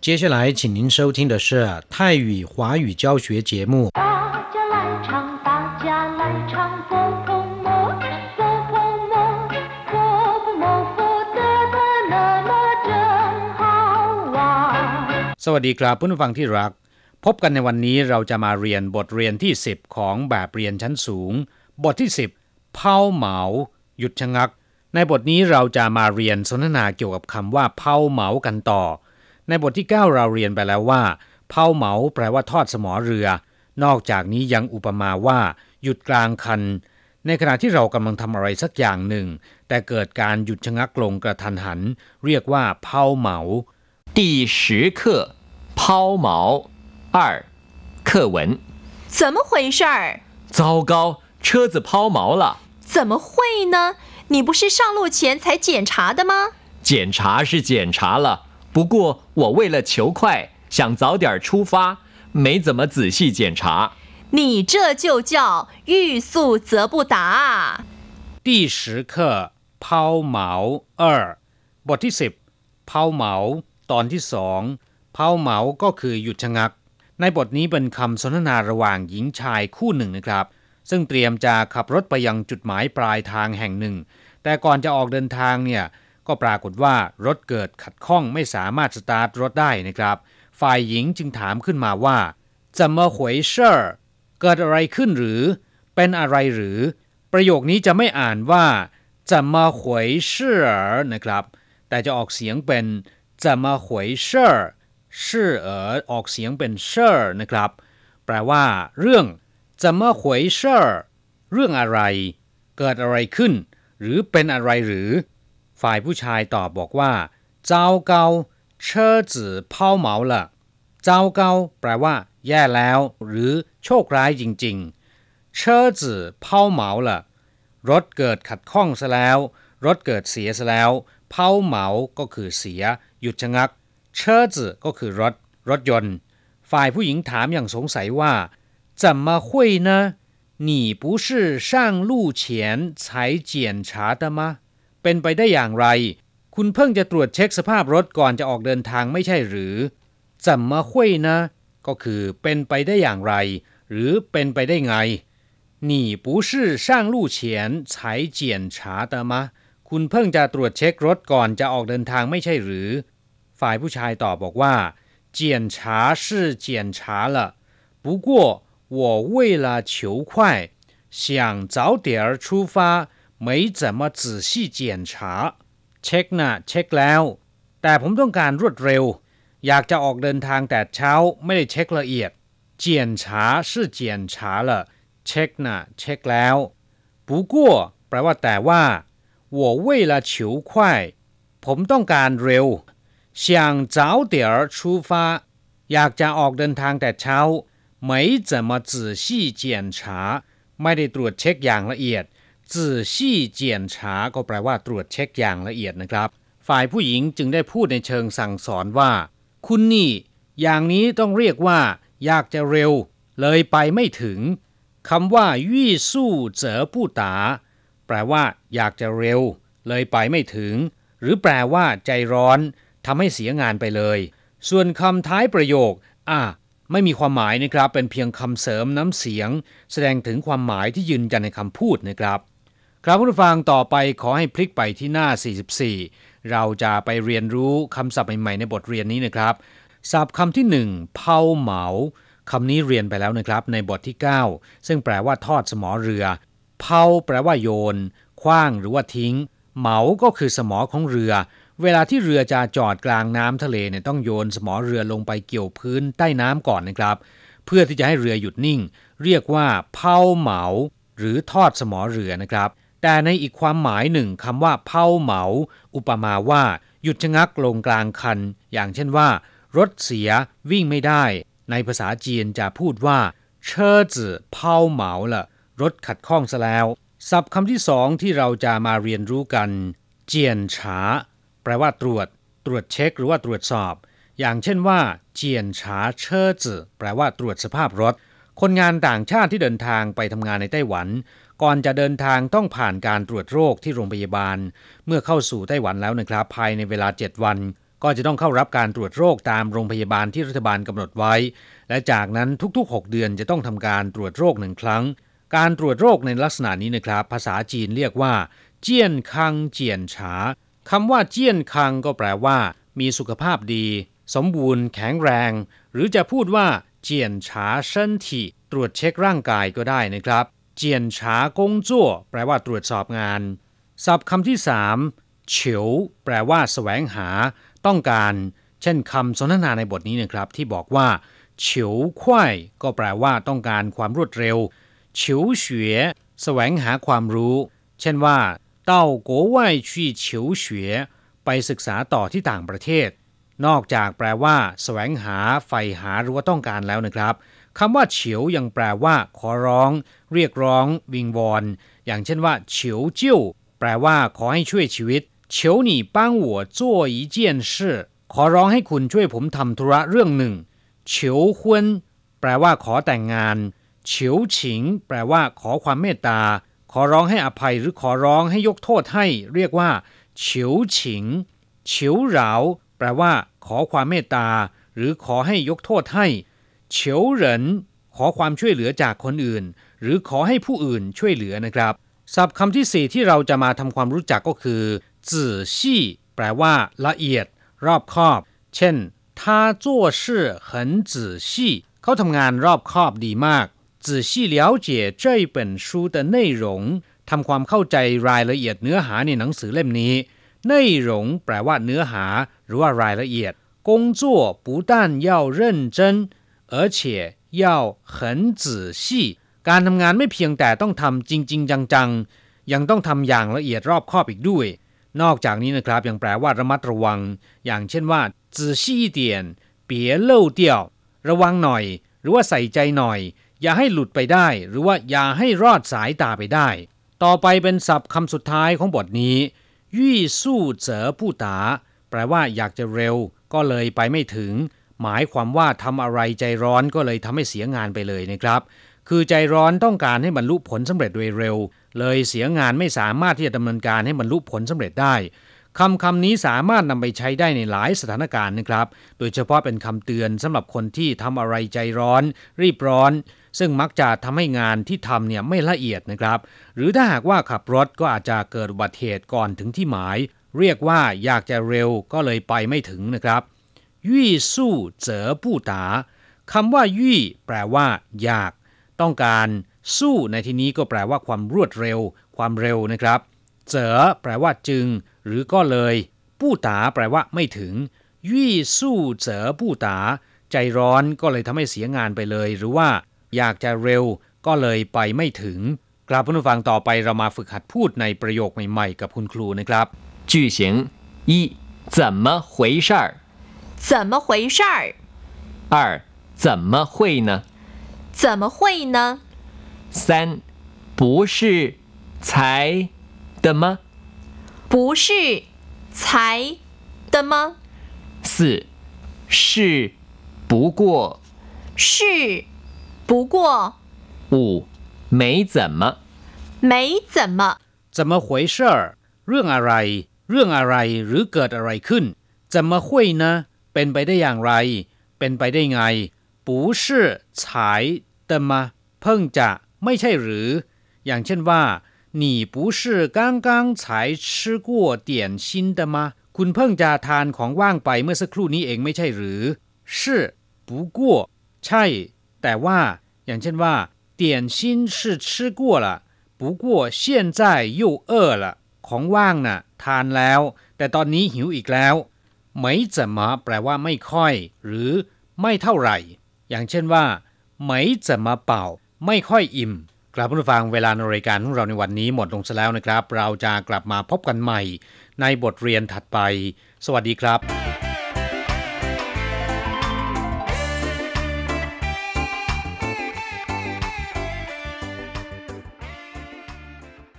接下来，请您收听的是泰语华语教学节目。大家来唱，大家来唱，佛婆摩，佛婆摩，佛婆摩，佛得得乐乐真好玩。 สวัสดีครับผู้ฟังที่รัก พบกันในวันนี้เราจะมาเรียนบทเรียนที่ 10 ของแบบเรียนชั้นสูง บทที่ 10 เผาเหมา หยุดชะงัก ในบทนี้เราจะมาเรียนสนทนาเกี่ยวกับคำว่าเผาเหมากันต่อ ในบทที่ 9 เราเรียนไปแล้วว่าเผาเหมาแปลว่าทอดสมอเรือ นอกจากนี้ยังอุปมาว่า หยุดกลางคัน ในขณะที่เรากำลังทำอะไรสักอย่างหนึ่ง แต่เกิดการหยุดชะงักลงกระทันหัน เรียกว่าเผาเหมา 第十课抛锚二课文。怎么回事儿？糟糕，车子抛锚了。怎么会呢？你不是上路前才检查的吗？检查是检查了， 不过我为了求快，想早点出发，没怎么仔细检查。你这就叫欲速则不达。第十课เผาเหมาเออบทที่สิบเผาเหมา ตอนที่สองเผาเหมาก็คือหยุดชะงัก ในบทนี้เป็นคำสนทนาระหว่างหญิงชายคู่หนึ่งนะครับ ซึ่งเตรียมจะขับรถไปยังจุดหมายปลายทางแห่งหนึ่ง แต่ก่อนจะออกเดินทางเนี่ย ก็ปรากฏว่ารถเกิดขัดข้องไม่สามารถสตาร์ทรถได้นะครับ ฝ่ายหญิงจึงถามขึ้นมาว่า怎麼回事兒 เกิดอะไรขึ้นหรือ เป็นอะไรหรือ ประโยคนี้จะไม่อ่านว่า怎麼回事 นะครับ แต่จะออกเสียงเป็น怎麼回事兒 事兒 ออกเสียงเป็น 事兒 นะครับ แปลว่า เรื่องจะมาหวยเชอร์เรื่องอะไร เกิดอะไรขึ้น หรือเป็นอะไรหรือ ฝ่ายผู้ชายตอบบอกว่าเจ้าเกาเชอจื่อเผาเหมาละเจ้าเกาแปลว่า แย่แล้ว หรือโชคร้ายจริงๆ เชอจื่อเผาเหมาละรถเกิดขัดข้องซะแล้ว รถเกิดเสียซะแล้วเผาเหมาก็คือเสีย หยุดชะงัก เชอจื่อก็คือรถ รถยนต์ ฝ่ายผู้หญิงถามอย่างสงสัยว่า怎么会呢你不是上路前才检查的吗 เป็นไปได้อย่างไร คุณเพิ่งจะตรวจเช็คสภาพรถก่อนจะออกเดินทางไม่ใช่หรือ怎么会呢ก็คือเป็นไปได้อย่างไร หรือเป็นไปได้ไง你不是上路前才检查的吗คุณเพิ่งจะตรวจเช็ครถก่อนจะออกเดินทางไม่ใช่หรือ ฝ่ายผู้ชายตอบบอกว่า检查是检查了不过我为了求快想早点儿出发 没怎么仔细检查เช็คนะเช็คแล้ว แต่ผมต้องการรวดเร็ว อยากจะออกเดินทางแต่เช้าไม่ได้เช็คละเอียด检查是检查了เช็คนะเช็คแล้ว不过แปลว่าแต่ว่า我为了求快ผมต้องการเร็ว想早点儿出发อยากจะออกเดินทางแต่เช้า没怎么仔细检查ไม่ได้ตรวจเช็คอย่างละเอียด จื่อซี่เจียนช้าก็แปลว่าตรวจเช็คอย่างละเอียดนะครับ ฝ่ายผู้หญิงจึงได้พูดในเชิงสั่งสอนว่า คุณนี่ อย่างนี้ต้องเรียกว่า อยากจะเร็ว เลยไปไม่ถึงคำว่ายี่สู้เจ๋อผู้ตา แปลว่า อยากจะเร็ว เลยไปไม่ถึง หรือแปลว่า ใจร้อนทำให้เสียงานไปเลย ส่วนคำท้ายประโยค อะไม่มีความหมายนะครับ เป็นเพียงคำเสริมน้ำเสียง แสดงถึงความหมายที่ยืนยันในคำพูดนะครับ ครับผู้ฟังต่อไปขอให้พลิกไปที่หน้า 44 เราจะไปเรียนรู้คำศัพท์ใหม่ ๆ ในบทเรียนนี้นะครับ ศัพท์คำที่หนึ่งเผาเหมาคำนี้เรียนไปแล้วนะครับในบทที่ 9 ซึ่งแปลว่าทอดสมอเรือ เผาแปลว่าโยน คว้างหรือว่าทิ้ง เหมาก็คือสมอของเรือ เวลาที่เรือจะจอดกลางน้ำทะเลเนี่ยต้องโยนสมอเรือลงไปเกี่ยวพื้นใต้น้ำก่อนนะครับ เพื่อที่จะให้เรือหยุดนิ่ง เรียกว่าเผาเหมา หรือทอดสมอเรือนะครับ แต่ในอีกความหมายหนึ่งคำว่าเผาเหมา อุปมาว่า หยุดชะงักลงกลางคัน อย่างเช่นว่า รถเสียวิ่งไม่ได้ ในภาษาจีนจะพูดว่าเชอจื่อเผาเหมาละรถขัดข้องซะแล้ว ศัพท์คำที่สองที่เราจะมาเรียนรู้กัน เจียนฉา แปลว่าตรวจ ตรวจเช็คหรือว่าตรวจสอบ อย่างเช่นว่า เจียนฉาเชอจื่อแปลว่าตรวจสภาพรถ คนงานต่างชาติที่เดินทางไปทำงานในไต้หวัน ก่อนจะเดินทางต้องผ่านการตรวจโรคที่โรงพยาบาล เมื่อเข้าสู่ไต้หวันแล้วนะครับ ภายในเวลา 7 วัน ก็จะต้องเข้ารับการตรวจโรคตามโรงพยาบาลที่รัฐบาลกำหนดไว้ และจากนั้นทุกๆ 6 เดือนจะต้องทำการตรวจโรคหนึ่งครั้ง การตรวจโรคในลักษณะนี้นะครับ ภาษาจีนเรียกว่า เจียนคังเจียนฉาคำว่าเจียนคังก็แปลว่า มีสุขภาพดี สมบูรณ์ แข็งแรง หรือจะพูดว่า เจียนฉาเส้นที่ตรวจเช็คร่างกายก็ได้นะครับ เจียนฉากงจั่วแปลว่าตรวจสอบงาน ศัพท์คำที่สามเฉียวแปลว่าสแสวงหา ต้องการ เช่นคำสนทนาในบทนี้นะครับ ที่บอกว่าเฉียวไข่ก็แปลว่าต้องการความรวดเร็วเฉียวเฉวยแสวงหาความรู้ เช่นว่าเต้าโกวไวชี่เฉียวเฉวยไปศึกษาต่อที่ต่างประเทศ นอกจากแปลว่าสแสวงหาไฝ่หาหรือว่าต้องการแล้วนะครับคำว่าเฉียวยังแปลว่า ขอร้อง เรียกร้อง วิงวอน อย่างเช่นว่าเฉียวจิ้วแปลว่า ขอให้ช่วยชีวิตเฉียวหนี่ป้างหัวจั่อีเจียนชขอร้องให้คุณช่วยผมทำธุระเรื่องหนึ่งเฉียวควนแปลว่าขอแต่งงานเฉียวฉิง แปลว่าขอความเมตตา ขอร้องให้อภัยหรือขอร้องให้ยกโทษให้ เรียกว่าเฉียวฉิงเฉียวเหลาแปลว่า ขอความเมตตา หรือขอให้ยกโทษให้เฉียวเหรินขอความช่วยเหลือจากคนอื่น หรือขอให้ผู้อื่นช่วยเหลือนะครับ ศัพท์คำที่สี่ที่เราจะมาทำความรู้จักก็คือจื่อชี่แปลว่า ละเอียด รอบคอบ เช่น他做事很仔细เขาทำงานรอบคอบดีมาก仔细了解这本书的内容ทำความเข้าใจรายละเอียดเนื้อหาในหนังสือเล่มนี้ 内容แปลว่าเนื้อหา หรือว่ารายละเอียด工作不但要认真而且要很仔细การทำงานไม่เพียงแต่ต้องทำจริง ๆ จังๆ ยังต้องทำอย่างละเอียดรอบคอบอีกด้วย นอกจากนี้นะครับยังแปลว่าระมัดระวัง อย่างเช่นว่า仔细一点别漏掉ระวังหน่อย หรือว่าใส่ใจหน่อย อย่าให้หลุดไปได้ หรือว่าอย่าให้รอดสายตาไปได้ ต่อไปเป็นศัพท์คำสุดท้ายของบทนี้ ยี่สู้เจอผู้ตา แปลว่าอยากจะเร็ว ก็เลยไปไม่ถึง หมายความว่าทำอะไรใจร้อนก็เลยทำให้เสียงานไปเลยนะครับ คือใจร้อนต้องการให้บรรลุผลสำเร็จโดยเร็ว เลยเสียงานไม่สามารถที่จะดำเนินการให้บรรลุผลสำเร็จได้คำคำนี้สามารถนำไปใช้ได้ในหลายสถานการณ์นะครับ โดยเฉพาะเป็นคำเตือนสำหรับคนที่ทำอะไรใจร้อน รีบร้อน ซึ่งมักจะทำให้งานที่ทำเนี่ยไม่ละเอียดนะครับ หรือถ้าหากว่าขับรถก็อาจจะเกิดอุบัติเหตุก่อนถึงที่หมาย เรียกว่าอยากจะเร็วก็เลยไปไม่ถึงนะครับยี่สู้เจอผู้ตาคำว่ายี่แปลว่า อยาก ต้องการ สู้ในที่นี้ก็แปลว่าความรวดเร็ว ความเร็วนะครับเจอแปลว่าจึง หรือก็เลย ผู้ตาแปลว่าไม่ถึงยี่สู้เจอผู้ตา ใจร้อนก็เลยทำให้เสียงานไปเลย หรือว่า อยากจะเร็วก็เลยไปไม่ถึง กลับผู้ฟังต่อไปเรามาฝึกหัดพูดในประโยคใหม่ๆ กับคุณครูนะครับ 句型一怎么回事儿？怎么回事儿？二怎么会呢？怎么会呢？三不是才的吗？不是才的吗？四是不过是 不过五没怎么没怎么จะมาหวยเช่อเรื่องอะไร เรื่องอะไรหรือเกิดอะไรขึ้น จะมาคุยนะ เป็นไปได้อย่างไร เป็นไปได้ไง不是才的吗เพิ่งจะไม่ใช่หรือ อย่างเช่นว่า你不是刚刚才吃过点心的吗คุณเพิ่งจะทานของว่างไปเมื่อสักครู่นี้เองไม่ใช่หรือ是不过ใช่ แต่ว่า อย่างเช่นว่า点心是吃过了不过现在又饿了ของว่างน่ะ ทานแล้ว แต่ตอนนี้หิวอีกแล้วไม่จะมาแปลว่าไม่ค่อย หรือ ไม่เท่าไหร่ อย่างเช่นว่าไม่จะมาเป่า ไม่ค่อยอิ่ม กลับผู้ฟังเวลาในรายการของเราในวันนี้หมดลงซะแล้วนะครับ เราจะกลับมาพบกันใหม่ ในบทเรียนถัดไป สวัสดีครับ